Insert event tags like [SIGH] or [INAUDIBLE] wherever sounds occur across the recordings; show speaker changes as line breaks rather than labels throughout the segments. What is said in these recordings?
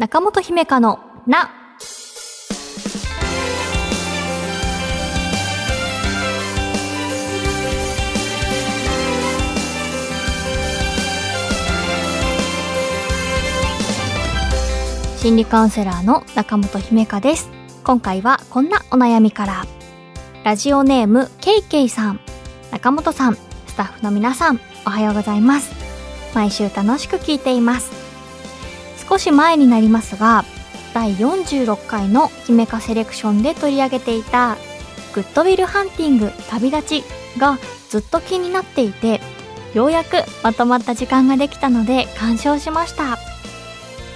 中本姫香のな。心理カウンセラーの中本姫香です。今回はこんなお悩みから。ラジオネームケイケイさん、中本さん、スタッフの皆さん、おはようございます。毎週楽しく聞いています。少し前になりますが、第46回の姫香セレクションで取り上げていたグッドウィルハンティング旅立ちがずっと気になっていて、ようやくまとまった時間ができたので鑑賞しました。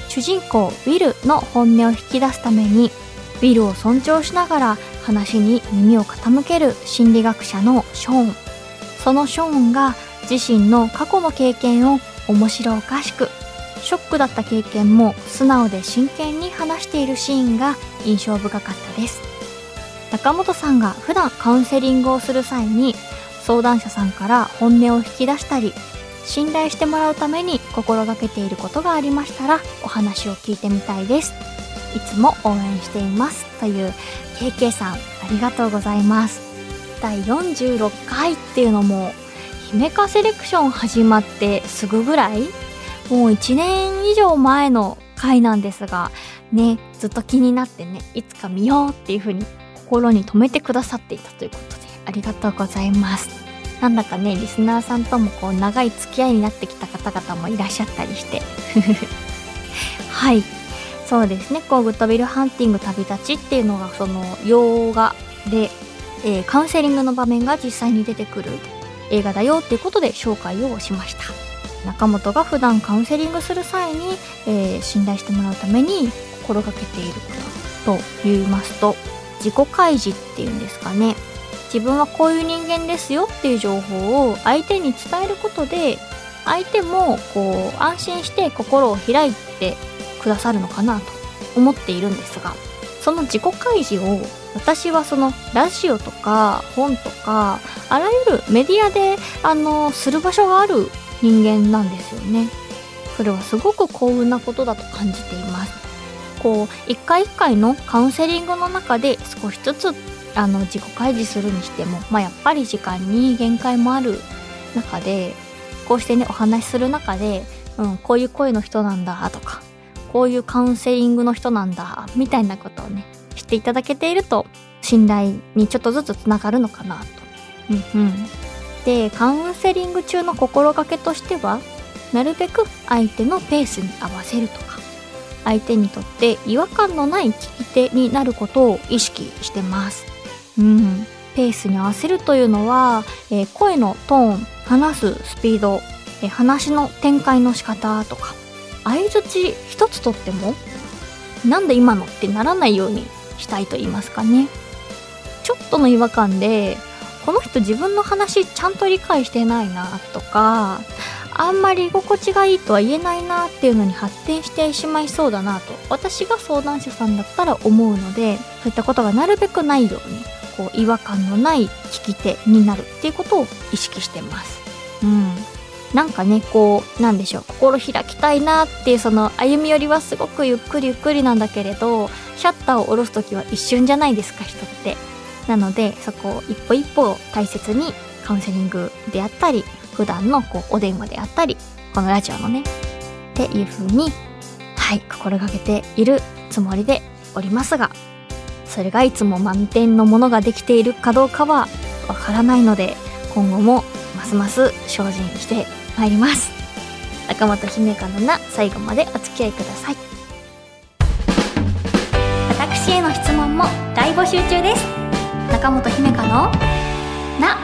主人公ウィルの本音を引き出すためにウィルを尊重しながら話に耳を傾ける心理学者のショーンそのショーンが自身の過去の経験を面白おかしくショックだった経験も素直で真剣に話しているシーンが印象深かったです。中本さんが普段カウンセリングをする際に相談者さんから本音を引き出したり信頼してもらうために心がけていることがありましたらお話を聞いてみたいです。いつも応援しています。という KK さんありがとうございます。第46回っていうのも姫香セレクション始まってすぐぐらい？もう1年以上前の回なんですがねずっと気になってねいつか見ようっていう風に心に留めてくださっていたということでありがとうございますなんだかね、リスナーさんともこう長い付き合いになってきた方々もいらっしゃったりして。[LAUGHS] はい。そうですね、こう、グッドビルハンティング旅立ちっていうのが、その、洋画で、えー、カウンセリングの場面が実際に出てくる映画だよっていうことで紹介をしました。中本が普段カウンセリングする際に、えー、信頼してもらうために心がけていることと言いますと、自己開示っていうんですかね。自分はこういう人間ですよっていう情報を相手に伝えることで相手もこう安心して心を開いてくださるのかなと思っているんですがその自己開示を私はそのラジオとか本とかあらゆるメディアであのする場所がある人間なんですよね。それはすごく幸運なことだと感じています。こう一回一回のカウンセリングの中で少しずつあの自己開示するにしても、まあ、やっぱり時間に限界もある中でこうしてねお話しする中で、うん、こういう声の人なんだとかこういうカウンセリングの人なんだみたいなことをね知っていただけていると信頼にちょっとずつつながるのかなと。うんうん、でカウンセリング中の心がけとしてはなるべく相手のペースに合わせるとか相手にとって違和感のない聞き手になることを意識してます。うん、ペースに合わせるというのは、えー、声のトーン話すスピード、えー、話の展開の仕方とか相づち一つとってもなんで今のってならないようにしたいと言いますかねちょっとの違和感でこの人自分の話ちゃんと理解してないなとかあんまり居心地がいいとは言えないなっていうのに発展してしまいそうだなと私が相談者さんだったら思うのでそういったことがなるべくないようにこう違和感のない聞き手になるっていうことを意識してます。うん。なんかね、こう、なんでしょう、心開きたいなっていうその歩み寄りはすごくゆっくりゆっくりなんだけれど、シャッターを下ろすときは一瞬じゃないですか、人って。なので、そこを一歩一歩大切にカウンセリングであったり、普段のこうお電話であったり、このラジオのね、っていう風に、はい、心がけているつもりでおりますが、それがいつも満点のものができているかどうかはわからないので今後もますます精進してまいります。中本姫香のな最後までお付き合いください。私への質問も大募集中です。中本姫香のな。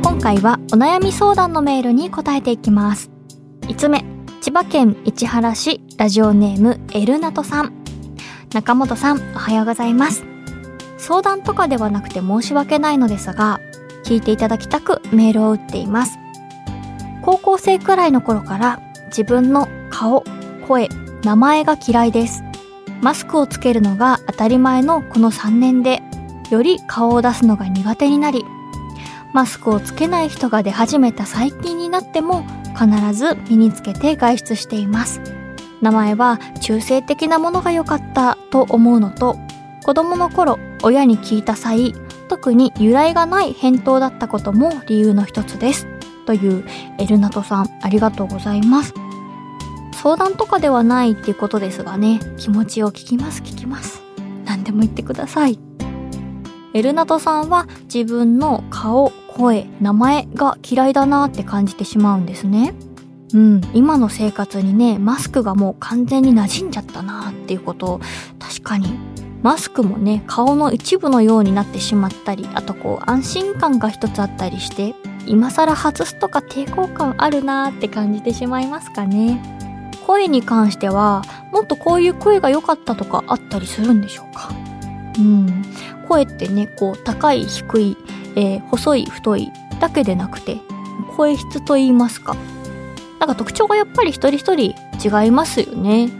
今回はお悩み相談のメールに答えていきます。5つ目千葉県市原市ラジオネームエルナトさん。中本さんおはようございます。相談とかではなくて申し訳ないのですが聞いていただきたくメールを打っています。高校生くらいの頃から自分の顔声名前が嫌いです。マスクをつけるのが当たり前のこの3年でより顔を出すのが苦手になりマスクをつけない人が出始めた最近になっても必ず身につけて外出しています。名前は中性的なものが良かったと思うのと子供の頃親に聞いた際特に由来がない返答だったことも理由の一つです。というエルナトさんありがとうございます。相談とかではないっていうことですがね。気持ちを聞きます聞きます。何でも言ってください。エルナトさんは自分の顔声名前が嫌いだなって感じてしまうんですね。うん、今の生活にね、マスクがもう完全に馴染んじゃったなっていうこと。を確かに。マスクもね、顔の一部のようになってしまったり、あとこう安心感が一つあったりして、今更外すとか抵抗感あるなーって感じてしまいますかね。声に関しては、もっとこういう声が良かったとかあったりするんでしょうか？うん。声ってね、こう高い低い、えー、細い太いだけでなくて、声質と言いますか。なんか特徴がやっぱり一人一人違いますよね。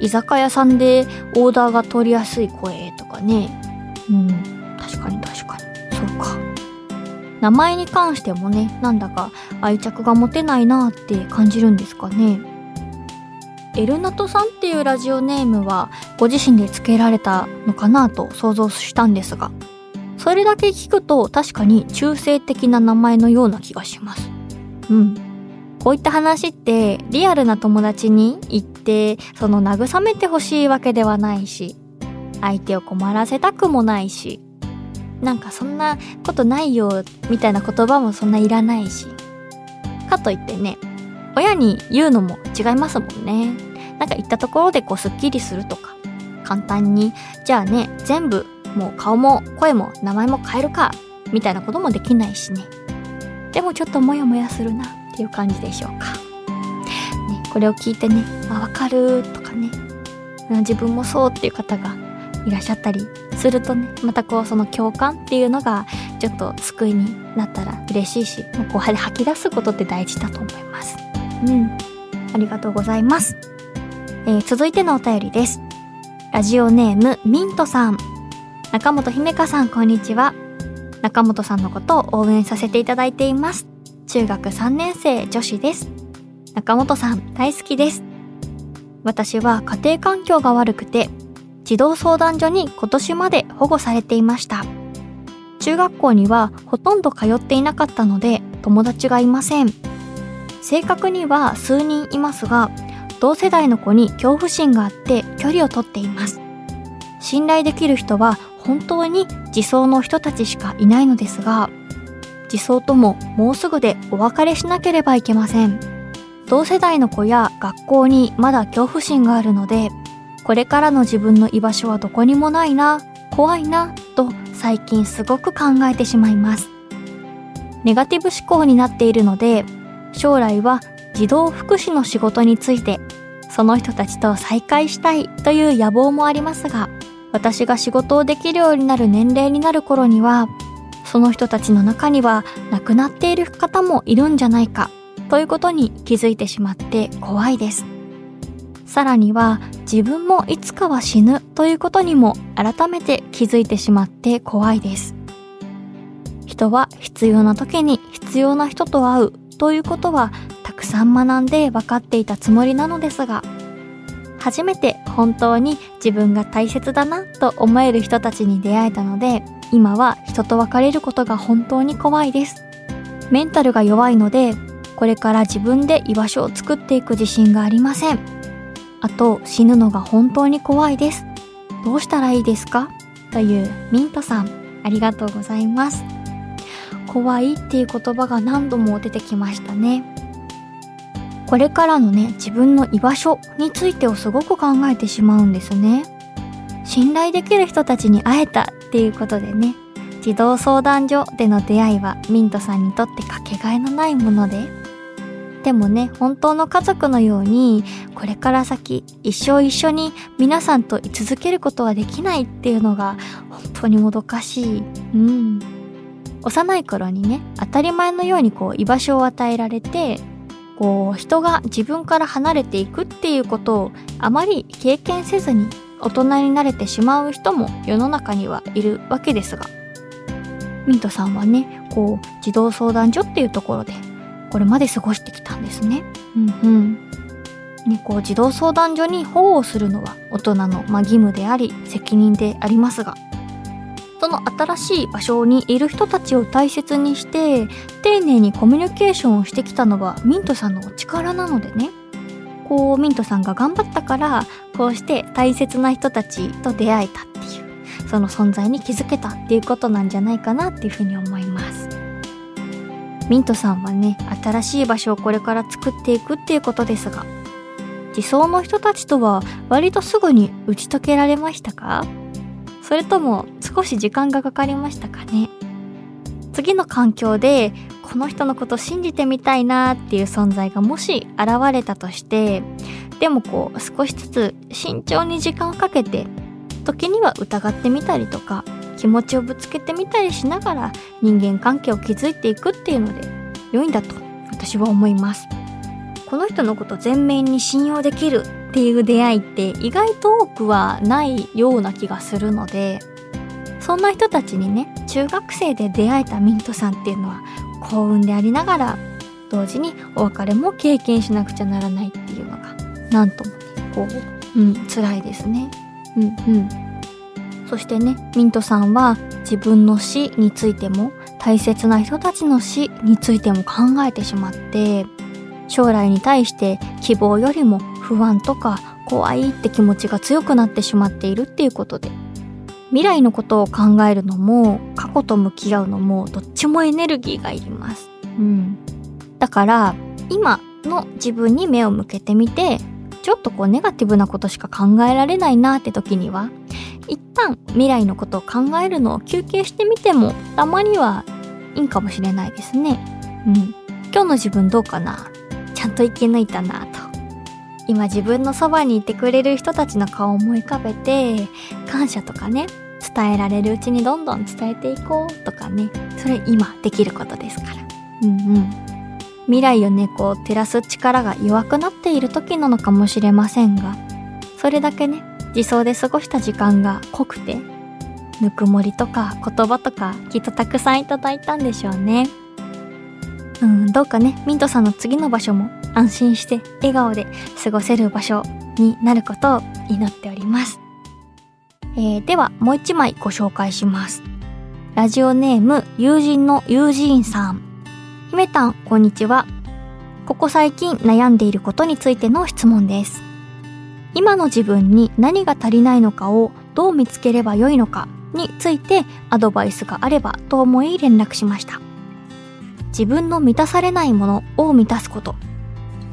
居酒屋さんでオーダーが取りやすい声とかね。うん、確かに確かに。そうか。名前に関してもね、なんだか愛着が持てないなって感じるんですかね。エルナトさんっていうラジオネームはご自身で付けられたのかなと想像したんですが、それだけ聞くと確かに中性的な名前のような気がします。うん。こういった話ってリアルな友達に言ってその慰めてほしいわけではないし相手を困らせたくもないしなんかそんなことないよみたいな言葉もそんないらないしかといってね親に言うのも違いますもんねなんか言ったところでこうスッキリするとか簡単にじゃあね全部もう顔も声も名前も変えるかみたいなこともできないしねでもちょっとモヤモヤするなっていう感じでしょうか。ね、これを聞いてね、あ、わかるとかね、自分もそうっていう方がいらっしゃったりするとね、またこうその共感っていうのがちょっと救いになったら嬉しいし、もうこう吐き出すことって大事だと思います。うん。ありがとうございます。えー、続いてのお便りです。ラジオネームミントさん。中本姫香さんこんにちは。中本さんのことを応援させていただいています。中学3年生女子です。中本さん大好きです。私は家庭環境が悪くて、児童相談所に今年まで保護されていました。中学校にはほとんど通っていなかったので友達がいません。正確には数人いますが、同世代の子に恐怖心があって距離をとっています。信頼できる人は本当に自走の人たちしかいないのですが、自走とももうすぐでお別れしなければいけません。同世代の子や学校にまだ恐怖心があるので、これからの自分の居場所はどこにもないな、怖いな、と最近すごく考えてしまいます。ネガティブ思考になっているので、将来は児童福祉の仕事について、その人たちと再会したいという野望もありますが、私が仕事をできるようになる年齢になる頃には、その人たちの中には亡くなっている方もいるんじゃないかということに気づいてしまって怖いです。さらには自分もいつかは死ぬということにも改めて気づいてしまって怖いです。人は必要な時に必要な人と会うということはたくさん学んで分かっていたつもりなのですが、初めて本当に自分が大切だなと思える人たちに出会えたので、今は人と別れることが本当に怖いです。メンタルが弱いので、これから自分で居場所を作っていく自信がありません。あと、死ぬのが本当に怖いです。どうしたらいいですか？というミントさん、ありがとうございます。怖いっていう言葉が何度も出てきましたね。これからのね、自分の居場所についてをすごく考えてしまうんですね。信頼できる人たちに会えたっていうことでね、児童相談所での出会いはミントさんにとってかけがえのないもので、でもね、本当の家族のように、これから先、一生一緒に皆さんと居続けることはできないっていうのが、本当にもどかしい。うん。幼い頃にね、当たり前のようにこう、居場所を与えられて、こう、人が自分から離れていくっていうことをあまり経験せずに大人になれてしまう人も世の中にはいるわけですがミントさんはねこう児童相談所っていうところでこれまで過ごしてきたんですね。うんうん。ね、こう児童相談所に保護をするのは大人の、ま、義務であり責任でありますがその新しい場所にいる人たちを大切にして丁寧にコミュニケーションをしてきたのはミントさんのお力なのでね。こうミントさんが頑張ったからこうして大切な人たちと出会えたっていうその存在に気づけたっていうことなんじゃないかなっていうふうに思います。ミントさんはね新しい場所をこれから作っていくっていうことですが理想の人たちとは割とすぐに打ち解けられましたか？それとも少し時間がかかりましたかね？次の環境でこの人のこと信じてみたいなっていう存在がもし現れたとしてでもこう少しずつ慎重に時間をかけて時には疑ってみたりとか気持ちをぶつけてみたりしながら人間関係を築いていくっていうので良いんだと私は思います。この人のこと全面に信用できるっていう出会いって意外と多くはないような気がするのでそんな人たちにね中学生で出会えたミントさんっていうのは幸運でありながら同時にお別れも経験しなくちゃならないっていうのがなんともねこううん辛いですね。うんうん。そしてねミントさんは自分の死についても大切な人たちの死についても考えてしまって将来に対して希望よりも不安とか怖いって気持ちが強くなってしまっているっていうことで未来のことを考えるのも過去と向き合うのもどっちもエネルギーがいります。うん。だから今の自分に目を向けてみてちょっとこうネガティブなことしか考えられないなって時には一旦未来のことを考えるのを休憩してみてもたまにはいいかもしれないですね。うん。今日の自分どうかな？ちゃんと生き抜いたなと。今自分のそばにいてくれる人たちの顔を思い浮かべて、感謝とかね、伝えられるうちにどんどん伝えていこうとかね、それ今できることですから。うんうん。未来をね、こう照らす力が弱くなっている時なのかもしれませんが、それだけね、自走で過ごした時間が濃くて、ぬくもりとか言葉とかきっとたくさんいただいたんでしょうね。うん、どうかね、ミントさんの次の場所も安心して笑顔で過ごせる場所になることを祈っております。えー、では、もう一枚ご紹介します。ラジオネーム、友人の友人さん。姫たん、こんにちは。ここ最近悩んでいることについての質問です。今の自分に何が足りないのかをどう見つければよいのかについてアドバイスがあればと思い連絡しました。自分の満たされないものを満たすこと。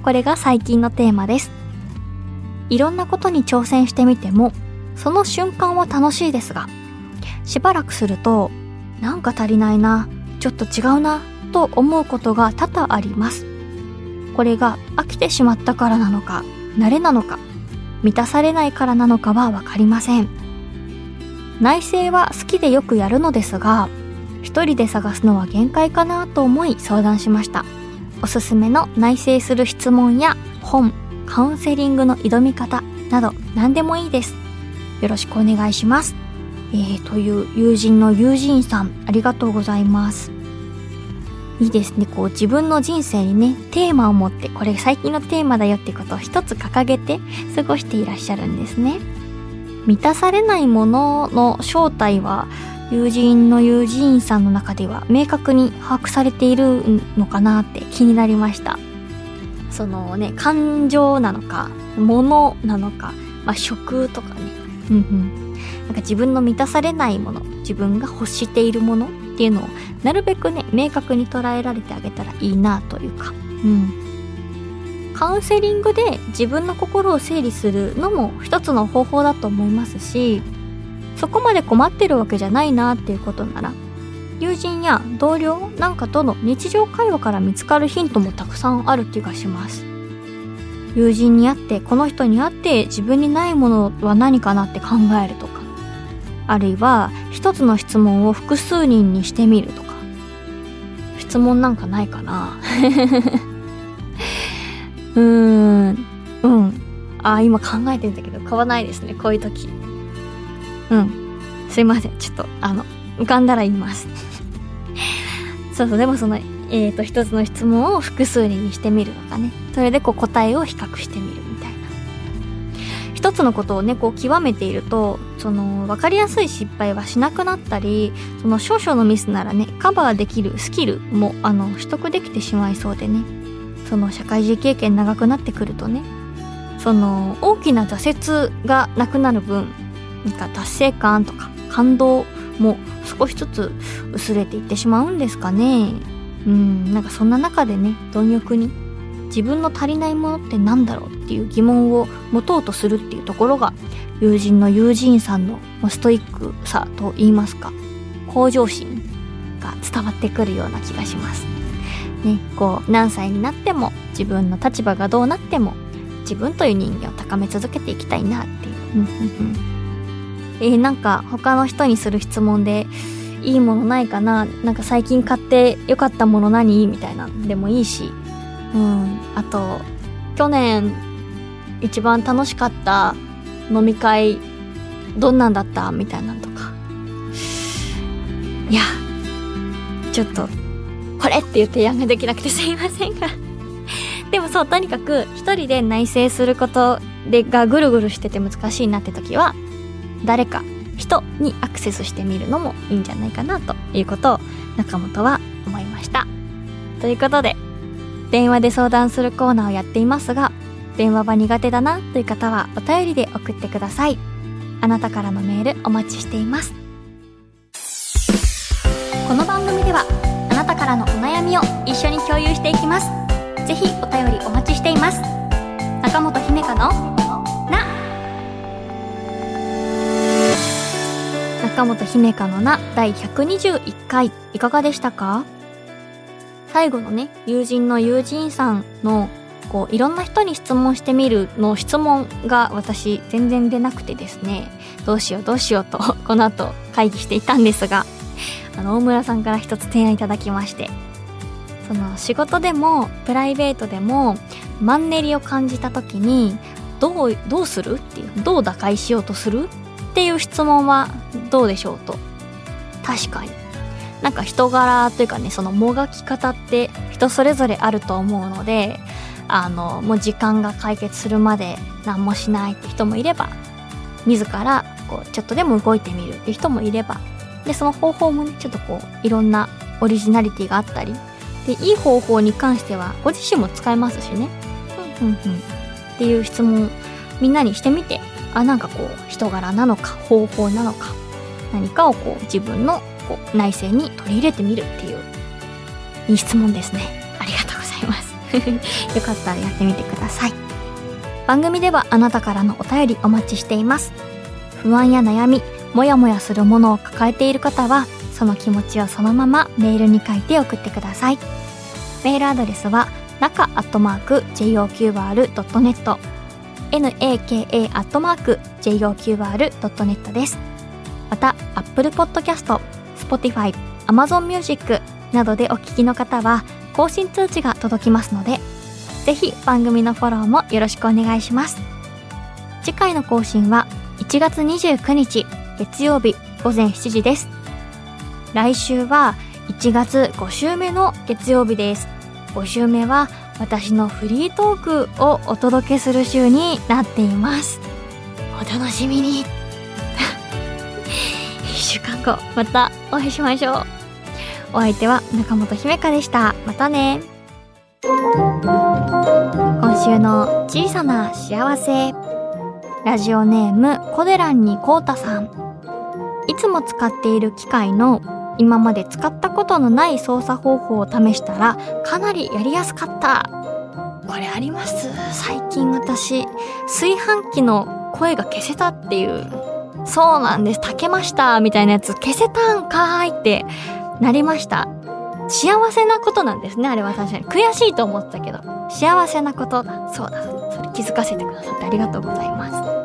これが最近のテーマです。いろんなことに挑戦してみても、その瞬間は楽しいですが、しばらくすると、なんか足りないな、ちょっと違うな、と思うことが多々あります。これが飽きてしまったからなのか、慣れなのか、満たされないからなのかはわかりません。内省は好きでよくやるのですが、一人で探すのは限界かなと思い相談しました。おすすめの内省する質問や本カウンセリングの挑み方など何でもいいです。よろしくお願いします。えー、という友人の友人さんありがとうございます。いいですね。こう自分の人生にねテーマを持ってこれ最近のテーマだよってことを一つ掲げて過ごしていらっしゃるんですね。満たされないものの正体は友人の友人さんの中では明確に把握されているのかなって気になりました。そのね感情なのか物なのか、まあ、食とかね。うんうん。なんか自分の満たされないもの自分が欲しているものっていうのをなるべくね明確に捉えられてあげたらいいなというか。うん。カウンセリングで自分の心を整理するのも一つの方法だと思いますしそこまで困ってるわけじゃないなっていうことなら友人や同僚なんかとの日常会話から見つかるヒントもたくさんある気がします。友人に会ってこの人に会って自分にないものは何かなって考えるとかあるいは一つの質問を複数人にしてみるとか質問なんかないかな。[LAUGHS] うーんうん。あ今考えてんだけど買わないですねこういう時。うん。すいません。ちょっと、あの、浮かんだら言います。[LAUGHS] そうそう、でもその、え、ー、と、一つの質問を複数にしてみるとかね。それでこう答えを比較してみるみたいな。一つのことをね、こう極めていると、その、わかりやすい失敗はしなくなったり、その少々のミスならね、カバーできるスキルも、あの、取得できてしまいそうでね。その社会人経験長くなってくるとね、その、大きな挫折がなくなる分、なんか達成感とか感動も少しずつ薄れていってしまうんですかね。うん、なんかそんな中でね、貪欲に自分の足りないものって何だろうっていう疑問を持とうとするっていうところが友人の友人さんのストイックさと言いますか向上心が伝わってくるような気がします。ね、こう何歳になっても自分の立場がどうなっても自分という人間を高め続けていきたいなっていう。えー、なんか他の人にする質問でいいものないかな？なんか最近買ってよかったもの何？みたいなでもいいし。うん。あと去年一番楽しかった飲み会どんなんだった？みたいなのとか。いやちょっとこれっていう提案ができなくてすいませんが。でもそうとにかく一人で内省することでがぐるぐるしてて難しいなって時は誰か人にアクセスしてみるのもいいんじゃないかなということを中本は思いました。ということで、電話で相談するコーナーをやっていますが、電話は苦手だなという方はお便りで送ってください。あなたからのメールお待ちしています。この番組ではあなたからのお悩みを一緒に共有していきます。ぜひお便りお待ちしています。中本姫香の中本姫香のな第121回いかがでしたか？最後のね、友人の友人さんのこういろんな人に質問してみるの質問が私全然出なくてですね、どうしようどうしようと [LAUGHS] この後会議していたんですが、あの大村さんから一つ提案いただきまして、その仕事でもプライベートでもマンネリを感じた時にどう、どうするっていう、どう打開しようとするっていう質問はどうでしょうと。確かに。なんか人柄というかね、そのもがき方って人それぞれあると思うので、あの、もう時間が解決するまで何もしないって人もいれば、自らこうちょっとでも動いてみるって人もいれば、で、その方法もね、ちょっとこう、いろんなオリジナリティがあったり、で、いい方法に関しては、ご自身も使えますしね。うんうんうん。っていう質問、みんなにしてみてあなんかこう人柄なのか方法なのか何かをこう自分のこう内政に取り入れてみるっていういい質問ですね。ありがとうございます。[LAUGHS] よかったらやってみてください。番組ではあなたからのお便りお待ちしています。不安や悩みもやもやするものを抱えている方はその気持ちをそのままメールに書いて送ってください。メールアドレスは中アットマーク JOQR.net naka.joqr.net です。また、Apple Podcast、Spotify、Amazon Music などでお聞きの方は、更新通知が届きますので、ぜひ番組のフォローもよろしくお願いします。次回の更新は1月29日月曜日午前7時です。来週は1月5週目の月曜日です。5週目は私のフリートークをお届けする週になっています。お楽しみに。[LAUGHS] 1週間後またお会いしましょう。お相手は中本姫香でした。またね。今週の小さな幸せ。ラジオネームコデランにコータさん。いつも使っている機械の今まで使ったことのない操作方法を試したらかなりやりやすかった。これあります？最近私炊飯器の声が消せたっていう。そうなんです。炊けましたみたいなやつ消せたんかーいってなりました。幸せなことなんですねあれは。確かに。悔しいと思ってたけど。幸せなこと。だそうだ。それ気づかせてくださってありがとうございます